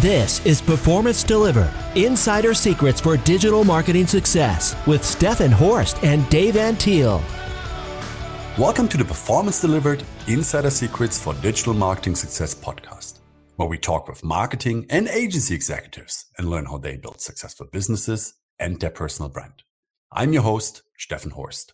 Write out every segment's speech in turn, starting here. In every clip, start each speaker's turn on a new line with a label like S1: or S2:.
S1: This is Performance Delivered Insider Secrets for Digital Marketing Success with Stefan Horst and Dave Antil.
S2: Welcome to the Performance Delivered Insider Secrets for Digital Marketing Success podcast, where we talk with marketing and agency executives and learn how they build successful businesses and their personal brand. I'm your host, Stefan Horst.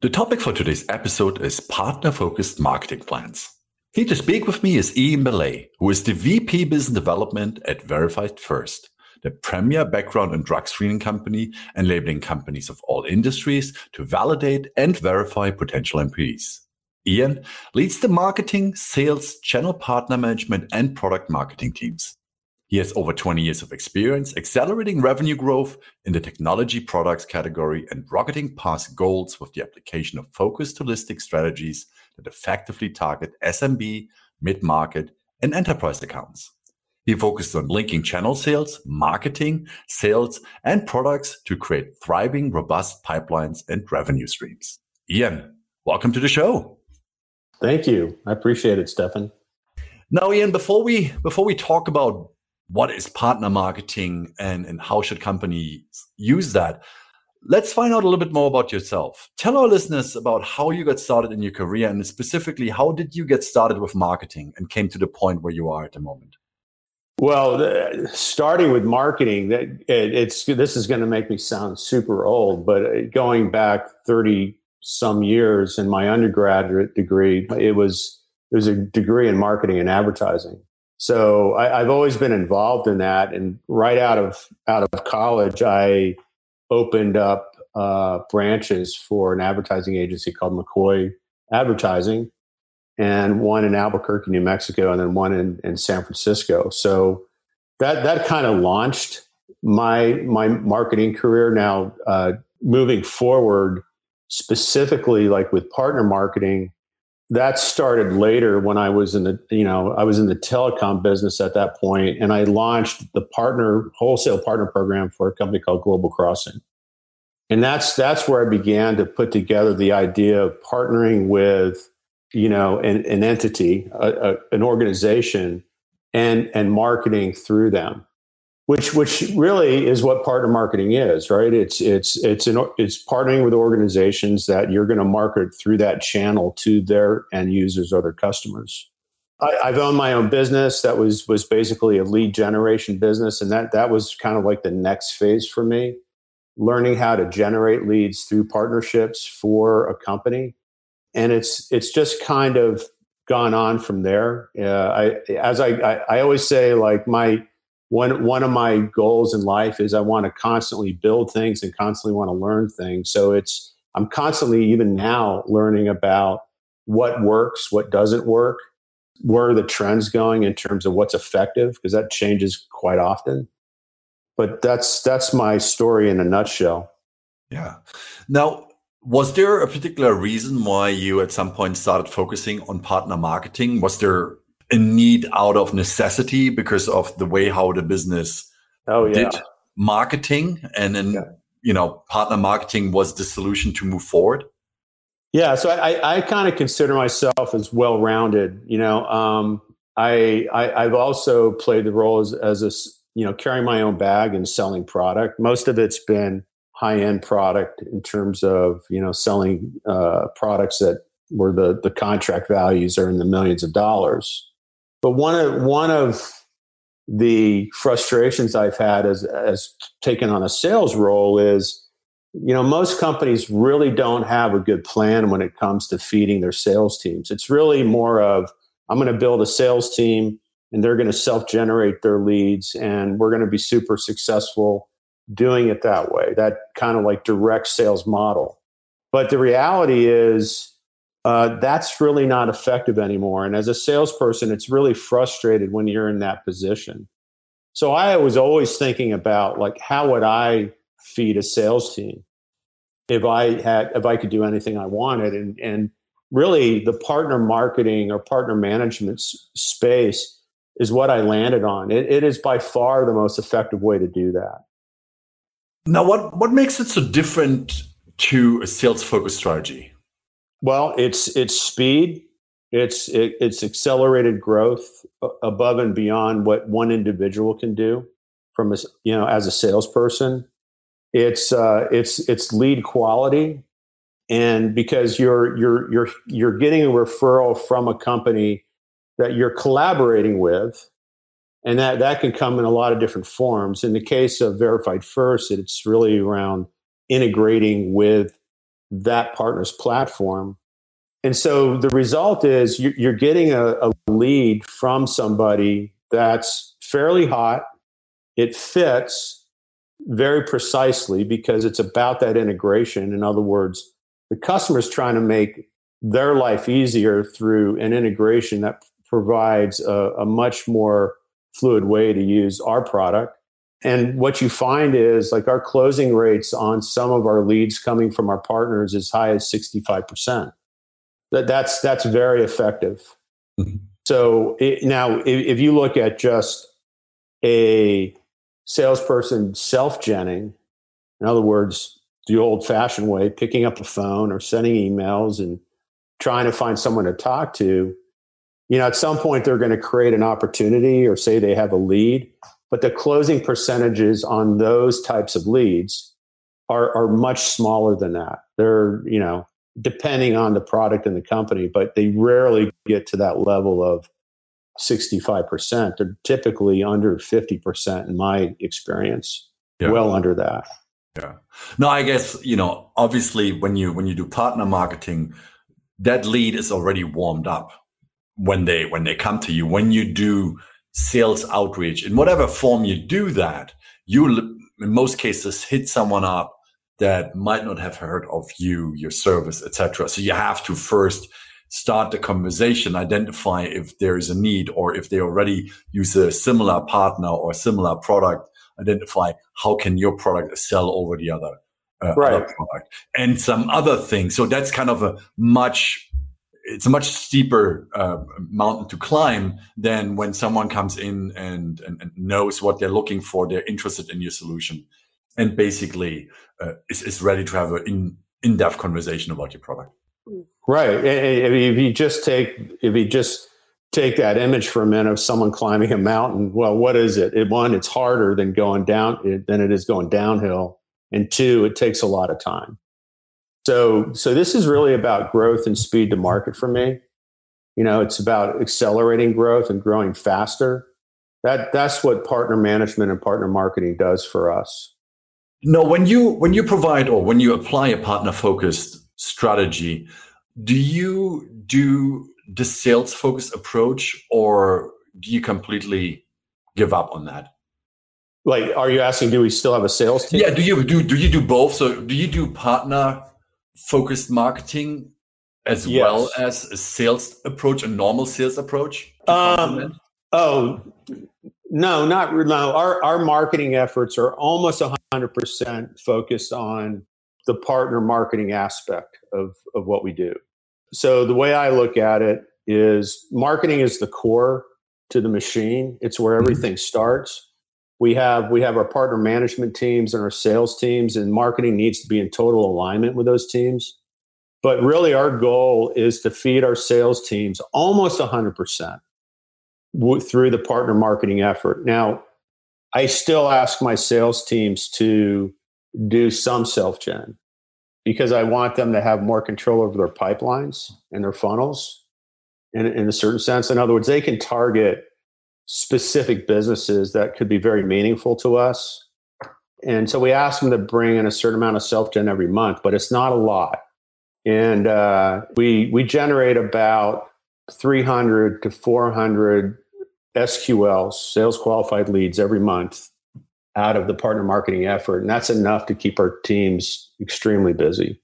S2: The topic for today's episode is partner focused marketing plans. Here to speak with me is Ian Bellais, who is the VP Business Development at Verified First, the premier background and drug screening company enabling companies of all industries to validate and verify potential employees. Ian leads the marketing, sales, channel partner management, and product marketing teams. He has over 20 years of experience accelerating revenue growth in the technology products category and rocketing past goals with the application of focused holistic strategies that effectively target SMB, mid market, and enterprise accounts. He focused on linking channel sales, marketing, sales, and products to create thriving, robust pipelines and revenue streams. Ian, welcome to the show.
S3: Thank you. I appreciate it, Stefan.
S2: Now, Ian, before we before we talk about what is partner marketing and, and how should companies use that, Let's find out a little bit more about yourself. Tell our listeners about how you got started in your career and specifically how did you get started with marketing and came to the point where you are at the moment?
S3: Well, the, starting with marketing, that it, it's this is going to make me sound super old, but uh, going back thirty some years in my undergraduate degree, it was it was a degree in marketing and advertising. So I, I've always been involved in that, and right out of out of college, I opened up uh, branches for an advertising agency called McCoy Advertising, and one in Albuquerque, New Mexico, and then one in, in San Francisco. So that that kind of launched my my marketing career. Now uh, moving forward, specifically like with partner marketing, that started later when I was in the you know I was in the telecom business at that point, and I launched the partner wholesale partner program for a company called Global Crossing, and that's that's where I began to put together the idea of partnering with you know an, an entity, a, a, an organization, and and marketing through them which which really is what partner marketing is, right? It's it's it's an, it's partnering with organizations that you're going to market through that channel to their end users or their customers. I, have owned my own business that was was basically a lead generation business, and that that was kind of like the next phase for me, learning how to generate leads through partnerships for a company, and it's it's just kind of gone on from there. Uh, I as I, I I always say, like my one one of my goals in life is I want to constantly build things and constantly want to learn things. So it's I'm constantly even now learning about what works, what doesn't work, where are the trends going in terms of what's effective because that changes quite often. But that's that's my story in a nutshell.
S2: Yeah. Now, was there a particular reason why you at some point started focusing on partner marketing? Was there a need out of necessity because of the way how the business
S3: oh, yeah.
S2: did marketing and then yeah. you know partner marketing was the solution to move forward
S3: yeah so i, I kind of consider myself as well rounded you know um, I, I have also played the role as, as a you know carrying my own bag and selling product most of it's been high end product in terms of you know selling uh, products that where the the contract values are in the millions of dollars but one of one of the frustrations I've had as as taken on a sales role is, you know, most companies really don't have a good plan when it comes to feeding their sales teams. It's really more of I'm going to build a sales team and they're going to self-generate their leads and we're going to be super successful doing it that way. That kind of like direct sales model. But the reality is uh, that's really not effective anymore. And as a salesperson, it's really frustrated when you're in that position. So I was always thinking about like, how would I feed a sales team if I had if I could do anything I wanted? And and really, the partner marketing or partner management s- space is what I landed on. It, it is by far the most effective way to do that.
S2: Now, what what makes it so different to a sales focused strategy?
S3: Well, it's it's speed, It's it, it's accelerated growth above and beyond what one individual can do from a, you know as a salesperson. It's uh, it's it's lead quality, and because you're you're you're you're getting a referral from a company that you're collaborating with, and that that can come in a lot of different forms. In the case of Verified First, it's really around integrating with that partner's platform and so the result is you're getting a, a lead from somebody that's fairly hot. It fits very precisely because it's about that integration. In other words, the customer is trying to make their life easier through an integration that provides a, a, much more fluid way to use our product. And what you find is like our closing rates on some of our leads coming from our partners as high as 65% that that's that's very effective. Mm-hmm. So it, now, if, if, you look at just a salesperson self-genning, in other words, the old-fashioned way, picking up a phone or sending emails and trying to find someone to talk to, you know, at some point they're going to create an opportunity or say they have a lead, but the closing percentages on those types of leads are, are much smaller than that. They're, you know, depending on the product and the company, but they rarely get to that level of 65%. They're typically under 50% in my experience, yeah. well under that.
S2: Yeah. No, I guess, you know, obviously when you when you do partner marketing, that lead is already warmed up when they when they come to you. When you do sales outreach in whatever form you do that, you in most cases hit someone up that might not have heard of you, your service, etc. So you have to first start the conversation, identify if there is a need or if they already use a similar partner or similar product, identify how can your product sell over the other, uh, right. other product and some other things. So that's kind of a much it's a much steeper uh, mountain to climb than when someone comes in and, and, and knows what they're looking for. They're interested in your solution and basically uh, is, is ready to have an in, in-depth conversation about your product.
S3: Right. If you just take if you just take that image for a minute of someone climbing a mountain, well, what is it? it one, it's harder than going down than it is going downhill, and two, it takes a lot of time. So, so this is really about growth and speed to market for me. You know, it's about accelerating growth and growing faster. That that's what partner management and partner marketing does for us.
S2: No, when you when you provide or when you apply a partner focused strategy, do you do the sales focused approach or do you completely give up on that?
S3: Like, are you asking, do we still have a sales team?
S2: Yeah, do you do do you do both? So do you do partner focused marketing as yes. well as a sales approach, a normal sales approach?
S3: Um, oh, no, not no. Our our marketing efforts are almost hundred percent focused on the partner marketing aspect of of what we do. So the way I look at it is marketing is the core to the machine. It's where mm-hmm. everything starts. We have we have our partner management teams and our sales teams, and marketing needs to be in total alignment with those teams. But really, our goal is to feed our sales teams almost 100% through the partner marketing effort. Now, I still ask my sales teams to do some self gen because I want them to have more control over their pipelines and their funnels in, in a certain sense. In other words, they can target specific businesses that could be very meaningful to us. And so we ask them to bring in a certain amount of self gen every month, but it's not a lot. And uh, we we generate about 300 to 400 SQLs, sales qualified leads, every month out of the partner marketing effort. And that's enough to keep our teams extremely busy.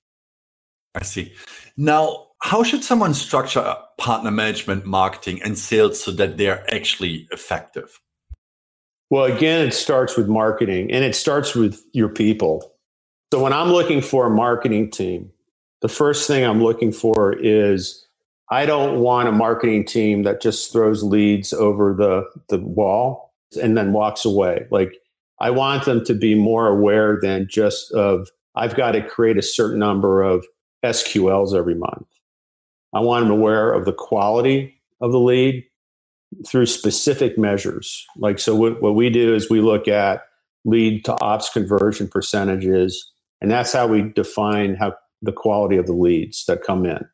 S2: I see. Now, how should someone structure partner management, marketing, and sales so that they're actually effective?
S3: Well, again, it starts with marketing and it starts with your people. So when I'm looking for a marketing team, the first thing I'm looking for is I don't want a marketing team that just throws leads over the, the wall and then walks away. Like I want them to be more aware than just of I've got to create a certain number of SQLs every month. I want them aware of the quality of the lead through specific measures. Like, so what, what we do is we look at lead to ops conversion percentages, and that's how we define how the quality of the leads that come in.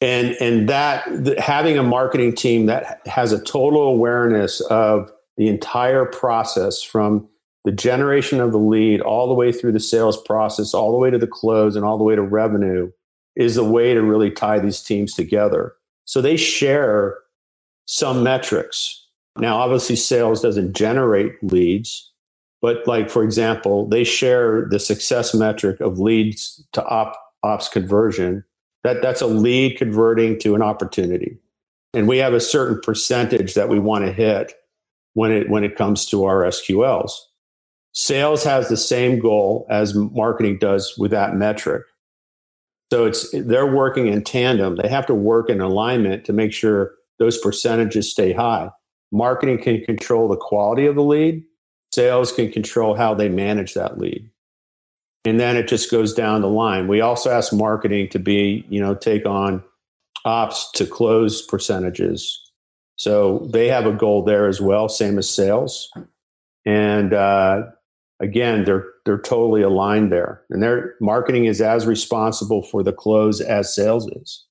S3: And, and that the, having a marketing team that has a total awareness of the entire process from the generation of the lead all the way through the sales process, all the way to the close, and all the way to revenue is a way to really tie these teams together. So they share some metrics. Now, obviously, sales doesn't generate leads, but like for example, they share the success metric of leads to op, ops conversion. That that's a lead converting to an opportunity, and we have a certain percentage that we want to hit when it when it comes to our SQLs. Sales has the same goal as marketing does with that metric. So it's they're working in tandem. They have to work in alignment to make sure those percentages stay high. Marketing can control the quality of the lead. Sales can control how they manage that lead. And then it just goes down the line. We also ask marketing to be, you know, take on ops to close percentages. So they have a goal there as well, same as sales. And uh, again, they're they're totally aligned there. And their marketing is as responsible for the close as sales is.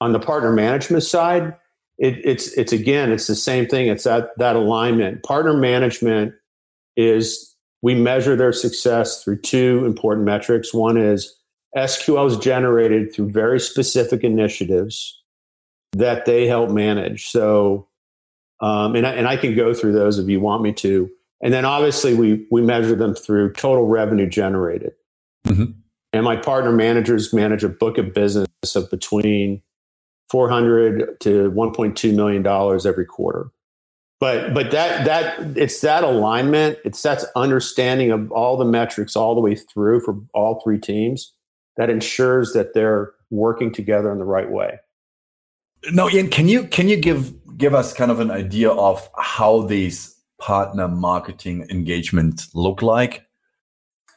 S3: On the partner management side, it, it's it's again, it's the same thing. It's that that alignment. Partner management is we measure their success through two important metrics. One is SQLs generated through very specific initiatives that they help manage. So, um, and I, and I can go through those if you want me to. And then obviously we we measure them through total revenue generated. Mm-hmm. And my partner managers manage a book of business of between 400 to 1.2 million dollars every quarter. But but that that it's that alignment, it's that understanding of all the metrics all the way through for all three teams that ensures that they're working together in the right way.
S4: No, Ian, can you can you give give us kind of an idea of how these partner marketing engagement look like?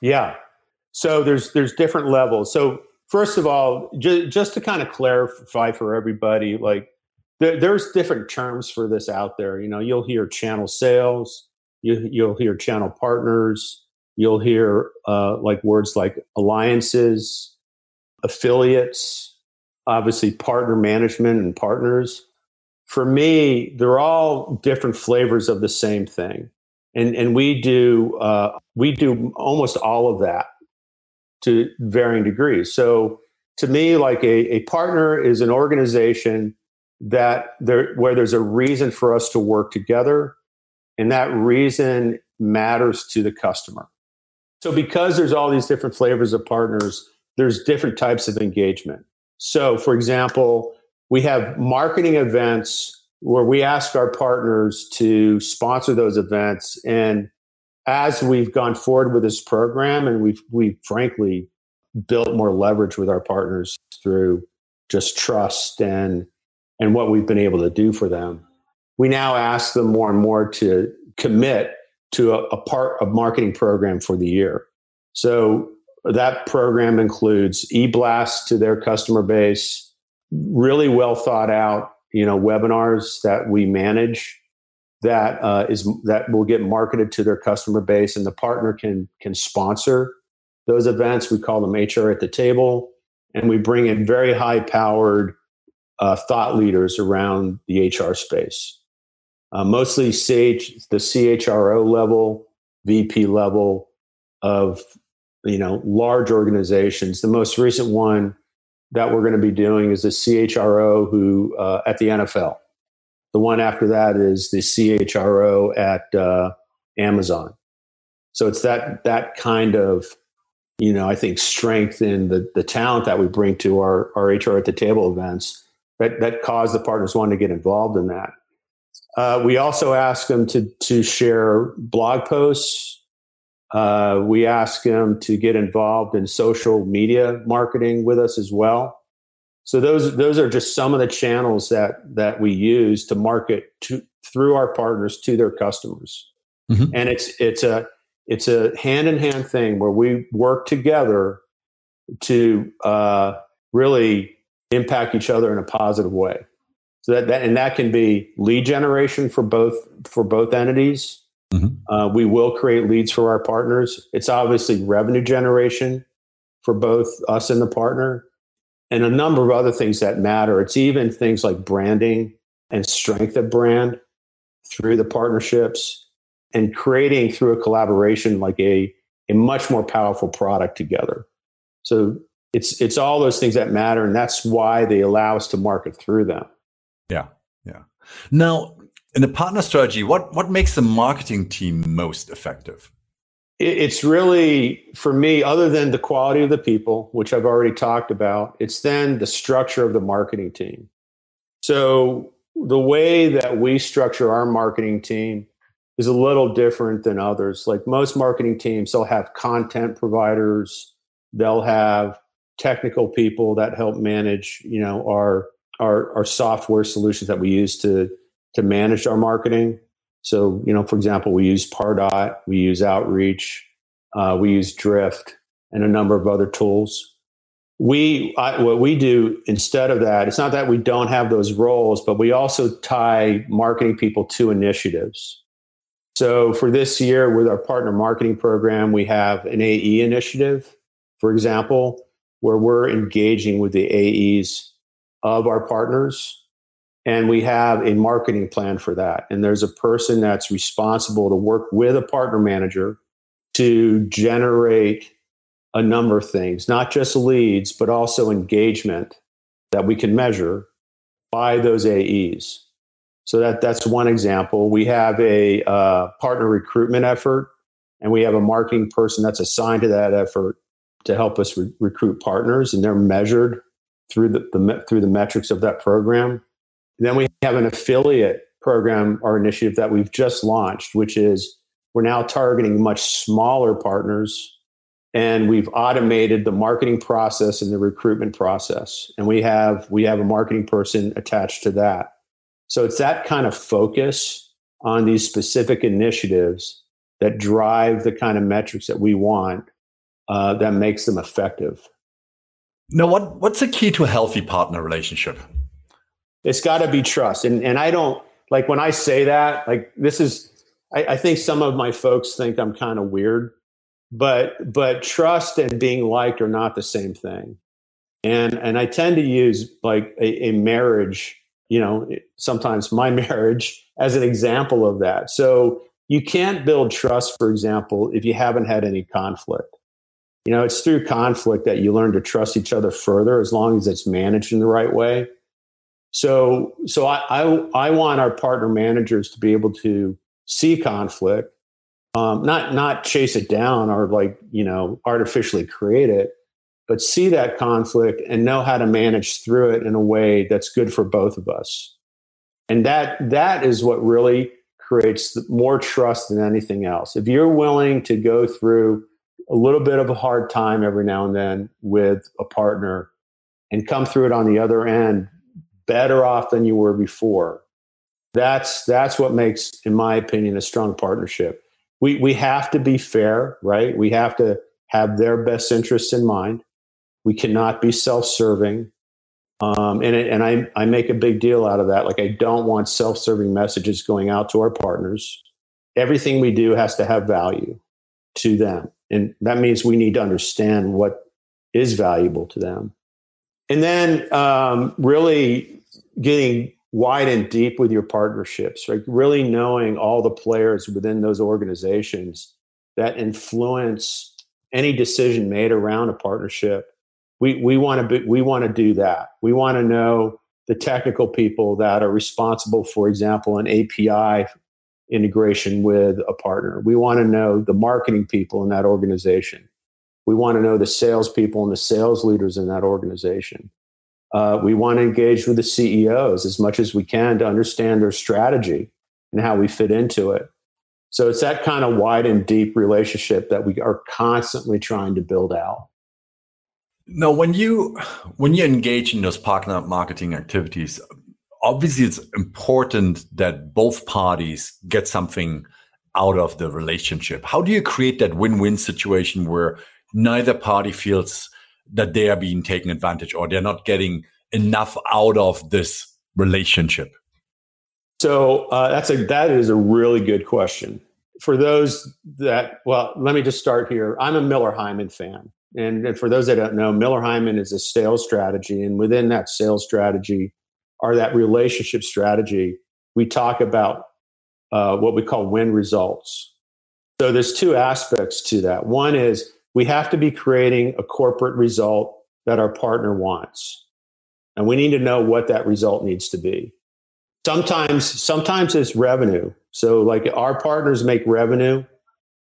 S3: Yeah. So there's there's different levels. So first of all, ju- just to kind of clarify for everybody, like there, there's different terms for this out there. You know, you'll hear channel sales, you, you'll hear channel partners, you'll hear uh, like words like alliances, affiliates, obviously partner management and partners for me, they're all different flavors of the same thing, and and we do uh, we do almost all of that to varying degrees. So to me, like a, a partner is an organization that there where there's a reason for us to work together, and that reason matters to the customer. So because there's all these different flavors of partners, there's different types of engagement. So, for example, we have marketing events where we ask our partners to sponsor those events. And as we've gone forward with this program, and we've we frankly built more leverage with our partners through just trust and and what we've been able to do for them. We now ask them more and more to commit to a, a part of marketing program for the year. So that program includes e-blast to their customer base, really well thought out, you know, webinars that we manage that uh, is that will get marketed to their customer base, and the partner can can sponsor those events. We call them HR at the table, and we bring in very high powered uh, thought leaders around the HR space, uh, mostly CH, the CHRO level, VP level of you know large organizations. The most recent one that we're going to be doing is the CHRO who uh, at the NFL. The one after that is the CHRO at uh, Amazon. So it's that that kind of you know I think strength in the the talent that we bring to our our HR at the table events that that cause the partners wanting to get involved in that. Uh, we also ask them to to share blog posts uh, we ask them to get involved in social media marketing with us as well. So those those are just some of the channels that that we use to market to through our partners to their customers. Mm-hmm. And it's it's a it's a hand in hand thing where we work together to uh, really impact each other in a positive way. So that, that and that can be lead generation for both for both entities. Mm-hmm. Uh, we will create leads for our partners. It's obviously revenue generation for both us and the partner, and a number of other things that matter. It's even things like branding and strength of brand through the partnerships and creating through a collaboration like a a much more powerful product together. So it's it's all those things that matter, and that's why they allow us to market through them.
S4: Yeah, yeah. Now, in the partner strategy, what what makes the marketing team most effective?
S3: It's really for me, other than the quality of the people, which I've already talked about. It's then the structure of the marketing team. So the way that we structure our marketing team is a little different than others. Like most marketing teams, they'll have content providers, they'll have technical people that help manage, you know, our our, our software solutions that we use to to manage our marketing. So, you know, for example, we use Pardot, we use Outreach, uh, we use Drift, and a number of other tools. We I, what we do instead of that, it's not that we don't have those roles, but we also tie marketing people to initiatives. So for this year, with our partner marketing program, we have an AE initiative, for example, where we're engaging with the AEs of our partners. And we have a marketing plan for that. And there's a person that's responsible to work with a partner manager to generate a number of things, not just leads, but also engagement that we can measure by those AEs. So that that's one example. We have a uh, partner recruitment effort, and we have a marketing person that's assigned to that effort to help us re- recruit partners, and they're measured through the, the through the metrics of that program. And then we have an affiliate program or initiative that we've just launched, which is we're now targeting much smaller partners and we've automated the marketing process and the recruitment process. And we have we have a marketing person attached to that. So it's that kind of focus on these specific initiatives that drive the kind of metrics that we want uh, that makes them effective.
S4: Now what what's the key to a healthy partner relationship
S3: it's got to be trust. And and i don't like when i say that like this is I, I think some of my folks think i'm kind of weird but but trust and being liked are not the same thing. And and i tend to use like a, a marriage you know sometimes my marriage as an example of that. So you can't build trust for example if you haven't had any conflict. You know it's through conflict that you learn to trust each other further as long as it's managed in the right way so so i i, I want our partner managers to be able to see conflict um, not not chase it down or like you know artificially create it but see that conflict and know how to manage through it in a way that's good for both of us. And that that is what really creates more trust than anything else. If you're willing to go through a little bit of a hard time every now and then with a partner and come through it on the other end better off than you were before that's that's what makes in my opinion a strong partnership we we have to be fair, right? We have to have their best interests in mind. We cannot be self-serving. Um, and it, and I, I make a big deal out of that. Like I don't want self-serving messages going out to our partners. Everything we do has to have value to them, and that means we need to understand what is valuable to them. And then um, really getting wide and deep with your partnerships, right? Really knowing all the players within those organizations that influence any decision made around a partnership. We we want to we want to do that. We want to know the technical people that are responsible, for example, an API integration with a partner. We want to know the marketing people in that organization. We want to know the salespeople and the sales leaders in that organization. Uh, we want to engage with the CEOs as much as we can to understand their strategy and how we fit into it. So it's that kind of wide and deep relationship that we are constantly trying to build out.
S4: Now, when you when you engage in those partner marketing activities, obviously it's important that both parties get something out of the relationship. How do you create that win-win situation where neither party feels that they are being taken advantage or they're not getting enough out of this relationship?
S3: So uh, that's a that is a really good question. For those that well, let me just start here. I'm a Miller Heiman fan, and, and for those that don't know, Miller Heiman is a sales strategy, and within that sales strategy, or that relationship strategy, we talk about uh, what we call win results. So there's two aspects to that. One is we have to be creating a corporate result that our partner wants, and we need to know what that result needs to be. Sometimes sometimes it's revenue. So like our partners make revenue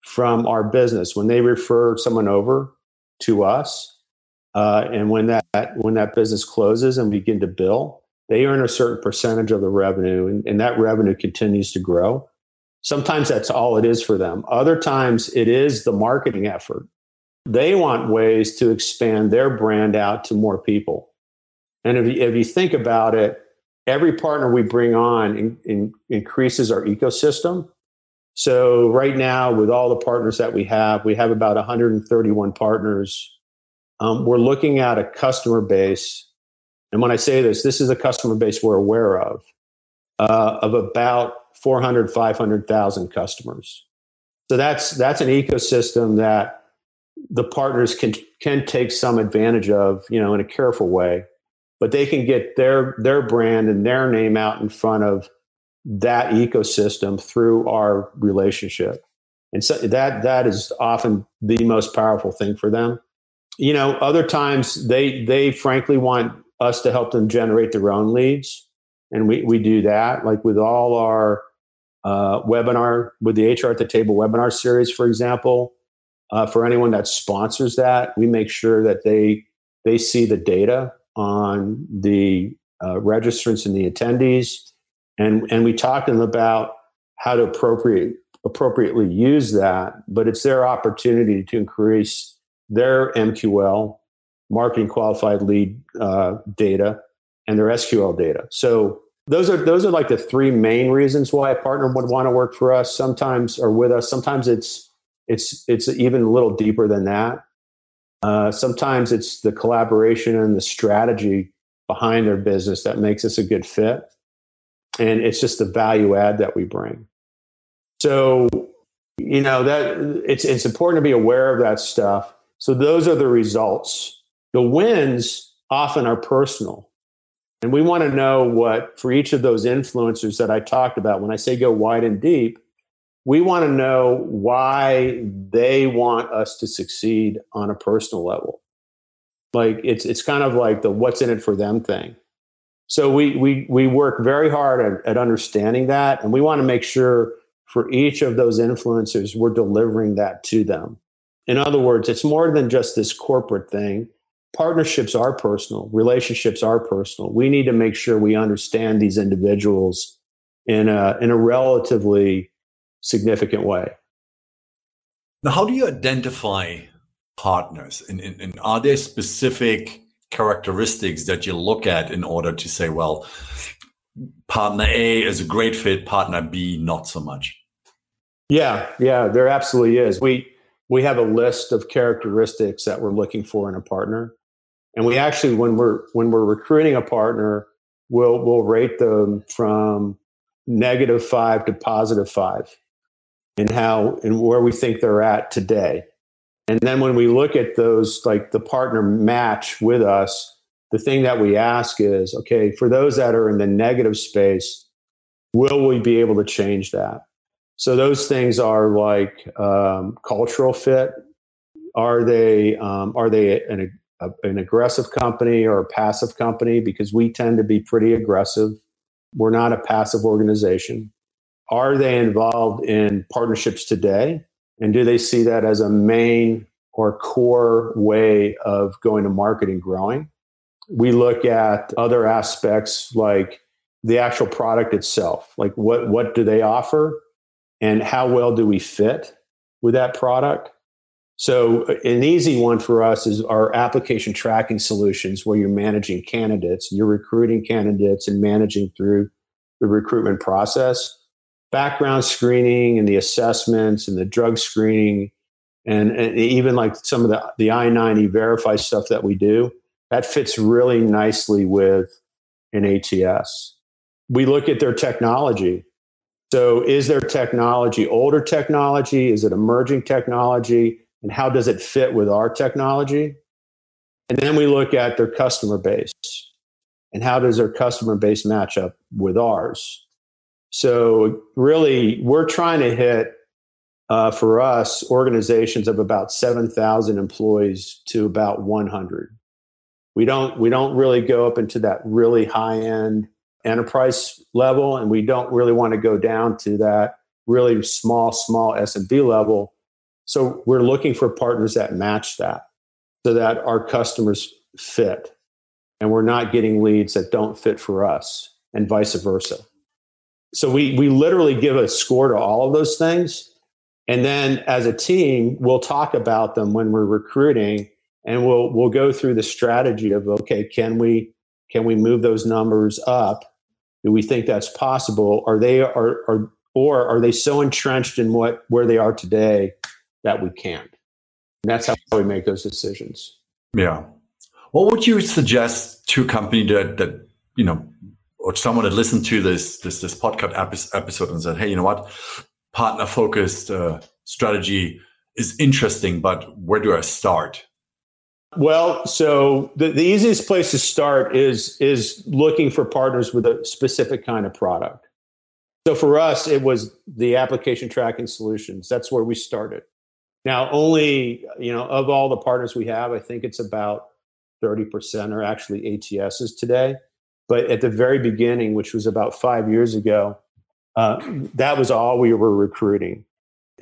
S3: from our business. When they refer someone over to us uh, and when that when that business closes and begin to bill they earn a certain percentage of the revenue and, and that revenue continues to grow. Sometimes that's all it is for them. Other times it is the marketing effort they want ways to expand their brand out to more people and if you, if you think about it every partner we bring on in, in, increases our ecosystem. So right now, with all the partners that we have, we have about 131 partners. Um, we're looking at a customer base, and when I say this, this is a customer base we're aware of, uh, of about 400, 500,000 customers. So that's that's an ecosystem that the partners can can take some advantage of, you know, in a careful way but they can get their their brand and their name out in front of that ecosystem through our relationship. And so that that is often the most powerful thing for them. You know other times they they frankly want us to help them generate their own leads and we we do that like with all our uh, webinar with the hr at the table webinar series for example uh, for anyone that sponsors that we make sure that they they see the data on the uh, registrants and the attendees, and and we talk to them about how to appropriate appropriately use that. But it's their opportunity to increase their MQL, marketing qualified lead uh, data, and their SQL data. So those are those are like the three main reasons why a partner would want to work for us. Sometimes or with us. Sometimes it's it's it's even a little deeper than that. Uh, sometimes it's the collaboration and the strategy behind their business that makes us a good fit. And it's just the value add that we bring. So, you know, that it's it's important to be aware of that stuff. So those are the results. The wins often are personal. And we want to know what for each of those influencers that I talked about, when I say go wide and deep, we want to know why they want us to succeed on a personal level. Like it's it's kind of like the what's in it for them thing. So we we we work very hard at, at understanding that and we want to make sure for each of those influencers we're delivering that to them. In other words it's more than just this corporate thing. Partnerships are personal. Relationships are personal. We need to make sure we understand these individuals in a in a relatively significant way.
S4: Now, how do you identify partners? And, and, and, are there specific characteristics that you look at in order to say, well, partner A is a great fit, partner B not so much?
S3: Yeah, yeah, there absolutely is. We we have a list of characteristics that we're looking for in a partner. And we actually when we're when we're recruiting a partner, we'll we'll rate them from negative 5 to positive 5 and how and where we think they're at today. And then when we look at those, like the partner match with us, the thing that we ask is okay, for those that are in the negative space, will we be able to change that? So those things are like um, cultural fit. Are they um, are they an, a, an aggressive company or a passive company? Because we tend to be pretty aggressive. We're not a passive organization. Are they involved in partnerships today? And do they see that as a main or core way of going to market and growing? We look at other aspects like the actual product itself, like what, what do they offer and how well do we fit with that product? So, uh, an easy one for us is our application tracking solutions where you're managing candidates, you're recruiting candidates and managing through the recruitment process background screening and the assessments and the drug screening and, and even like some of the, the I-9 E-Verify stuff that we do, That fits really nicely with an ATS. We look at their technology. So, is their technology older technology? Is it emerging technology? And how does it fit with our technology? And then we look at their customer base and how does their customer base match up with ours? So, really, we're trying to hit uh, for us organizations of about 7,000 employees to about 100. We don't we don't really go up into that really high end enterprise level, and we don't really want to go down to that really small small SMB level. So we're looking for partners that match that, so that our customers fit, and we're not getting leads that don't fit for us, and vice versa. So we we literally give a score to all of those things and then as a team, we'll talk about them when we're recruiting and we'll we'll go through the strategy of okay, can we can we move those numbers up? Do we think that's possible? Are they are, are or are they so entrenched in what where they are today that we can't? And that's how we make those decisions.
S4: Yeah. What would you suggest to a company that that you know or someone had listened to this this this podcast episode and said, hey, you know what? partner focused uh, strategy is interesting, but where do I start?
S3: Well, so the, the easiest place to start is is looking for partners with a specific kind of product. So for us, it was the application tracking solutions. That's where we started. Now, only you know of all the partners we have, I think it's about thirty percent are actually ATSs today. But at the very beginning, which was about five years ago, uh, that was all we were recruiting.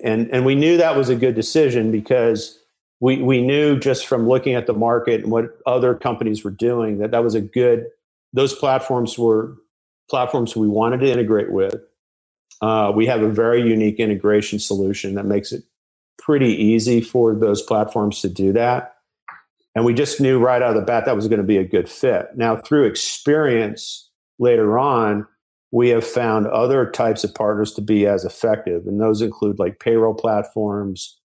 S3: And, and we knew that was a good decision because we, we knew just from looking at the market and what other companies were doing that that was a good, those platforms were platforms we wanted to integrate with. Uh, we have a very unique integration solution that makes it pretty easy for those platforms to do that. And we just knew right out of the bat that was going to be a good fit. Now, through experience later on, we have found other types of partners to be as effective, and those include like payroll platforms,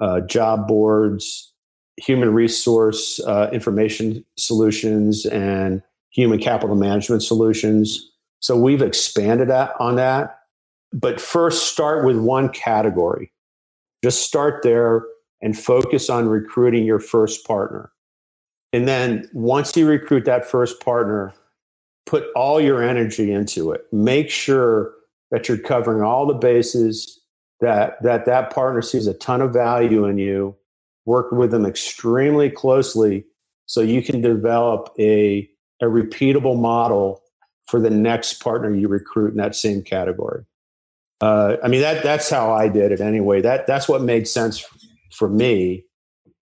S3: uh, job boards, human resource uh, information solutions, and human capital management solutions. So we've expanded that, on that. But first, start with one category. Just start there and focus on recruiting your first partner. And then once you recruit that first partner, put all your energy into it. Make sure that you're covering all the bases, that that that partner sees a ton of value in you. Work with them extremely closely so you can develop a a repeatable model for the next partner you recruit in that same category. Uh, I mean that that's how I did it anyway. That that's what made sense for me.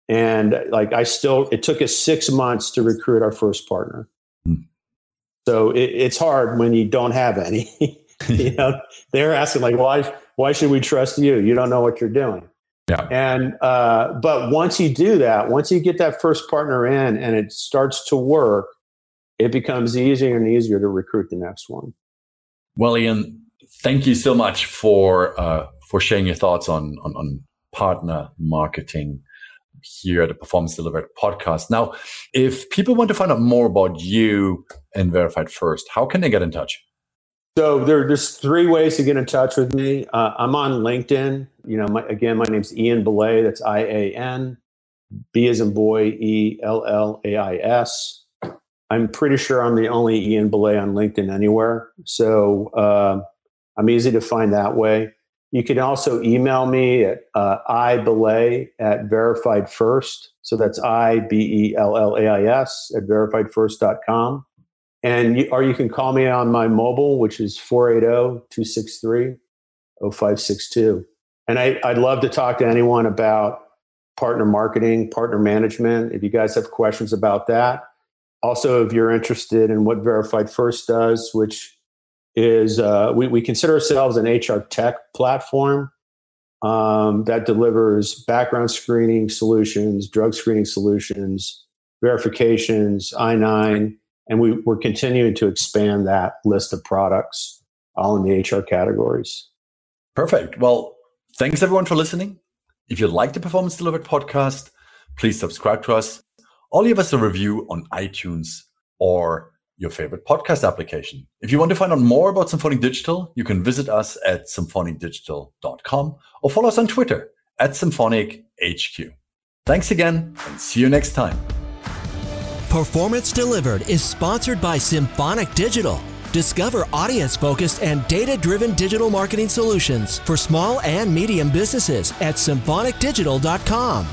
S3: And like I still, it took us six months to recruit our first partner. So it, it's hard when you don't have any. you know, they're asking like, why why should we trust you? You don't know what you're doing.
S4: Yeah.
S3: And uh, but once you do that, once you get that first partner in and it starts to work, it becomes easier and easier to recruit the next one.
S4: Well, Ian, thank you so much for uh, for sharing your thoughts on, on, on partner marketing here at the Performance Delivered podcast. Now, if people want to find out more about you and Verified First, how can they get in touch?
S3: So there, there's three ways to get in touch with me. Uh, I'm on LinkedIn. You know, my, again, my name's Ian Bellais. That's I A N B as in boy E L L A I S. I'm pretty sure I'm the only Ian Bellais on LinkedIn anywhere. So uh, I'm easy to find that way. You can also email me at uh, ibellais at verified first. So that's I B E L L A I S at verifiedfirst.com. And you, or you can call me on my mobile, which is 480 263 0562. And I, I'd love to talk to anyone about partner marketing, partner management. If you guys have questions about that. Also, if you're interested in what Verified First does, which is uh, we, we consider ourselves an HR tech platform um, that delivers background screening solutions, drug screening solutions, verifications, I 9, and we, we're continuing to expand that list of products all in the HR categories.
S4: Perfect. Well, thanks everyone for listening. If you like the Performance Delivered podcast, please subscribe to us
S2: or leave us a review on iTunes or your favorite podcast application. If you want to find out more about Symphonic Digital, you can visit us at symphonicdigital.com or follow us on Twitter at Symphonic HQ. Thanks again and see you next time.
S1: Performance Delivered is sponsored by Symphonic Digital. Discover audience focused and data driven digital marketing solutions for small and medium businesses at symphonicdigital.com.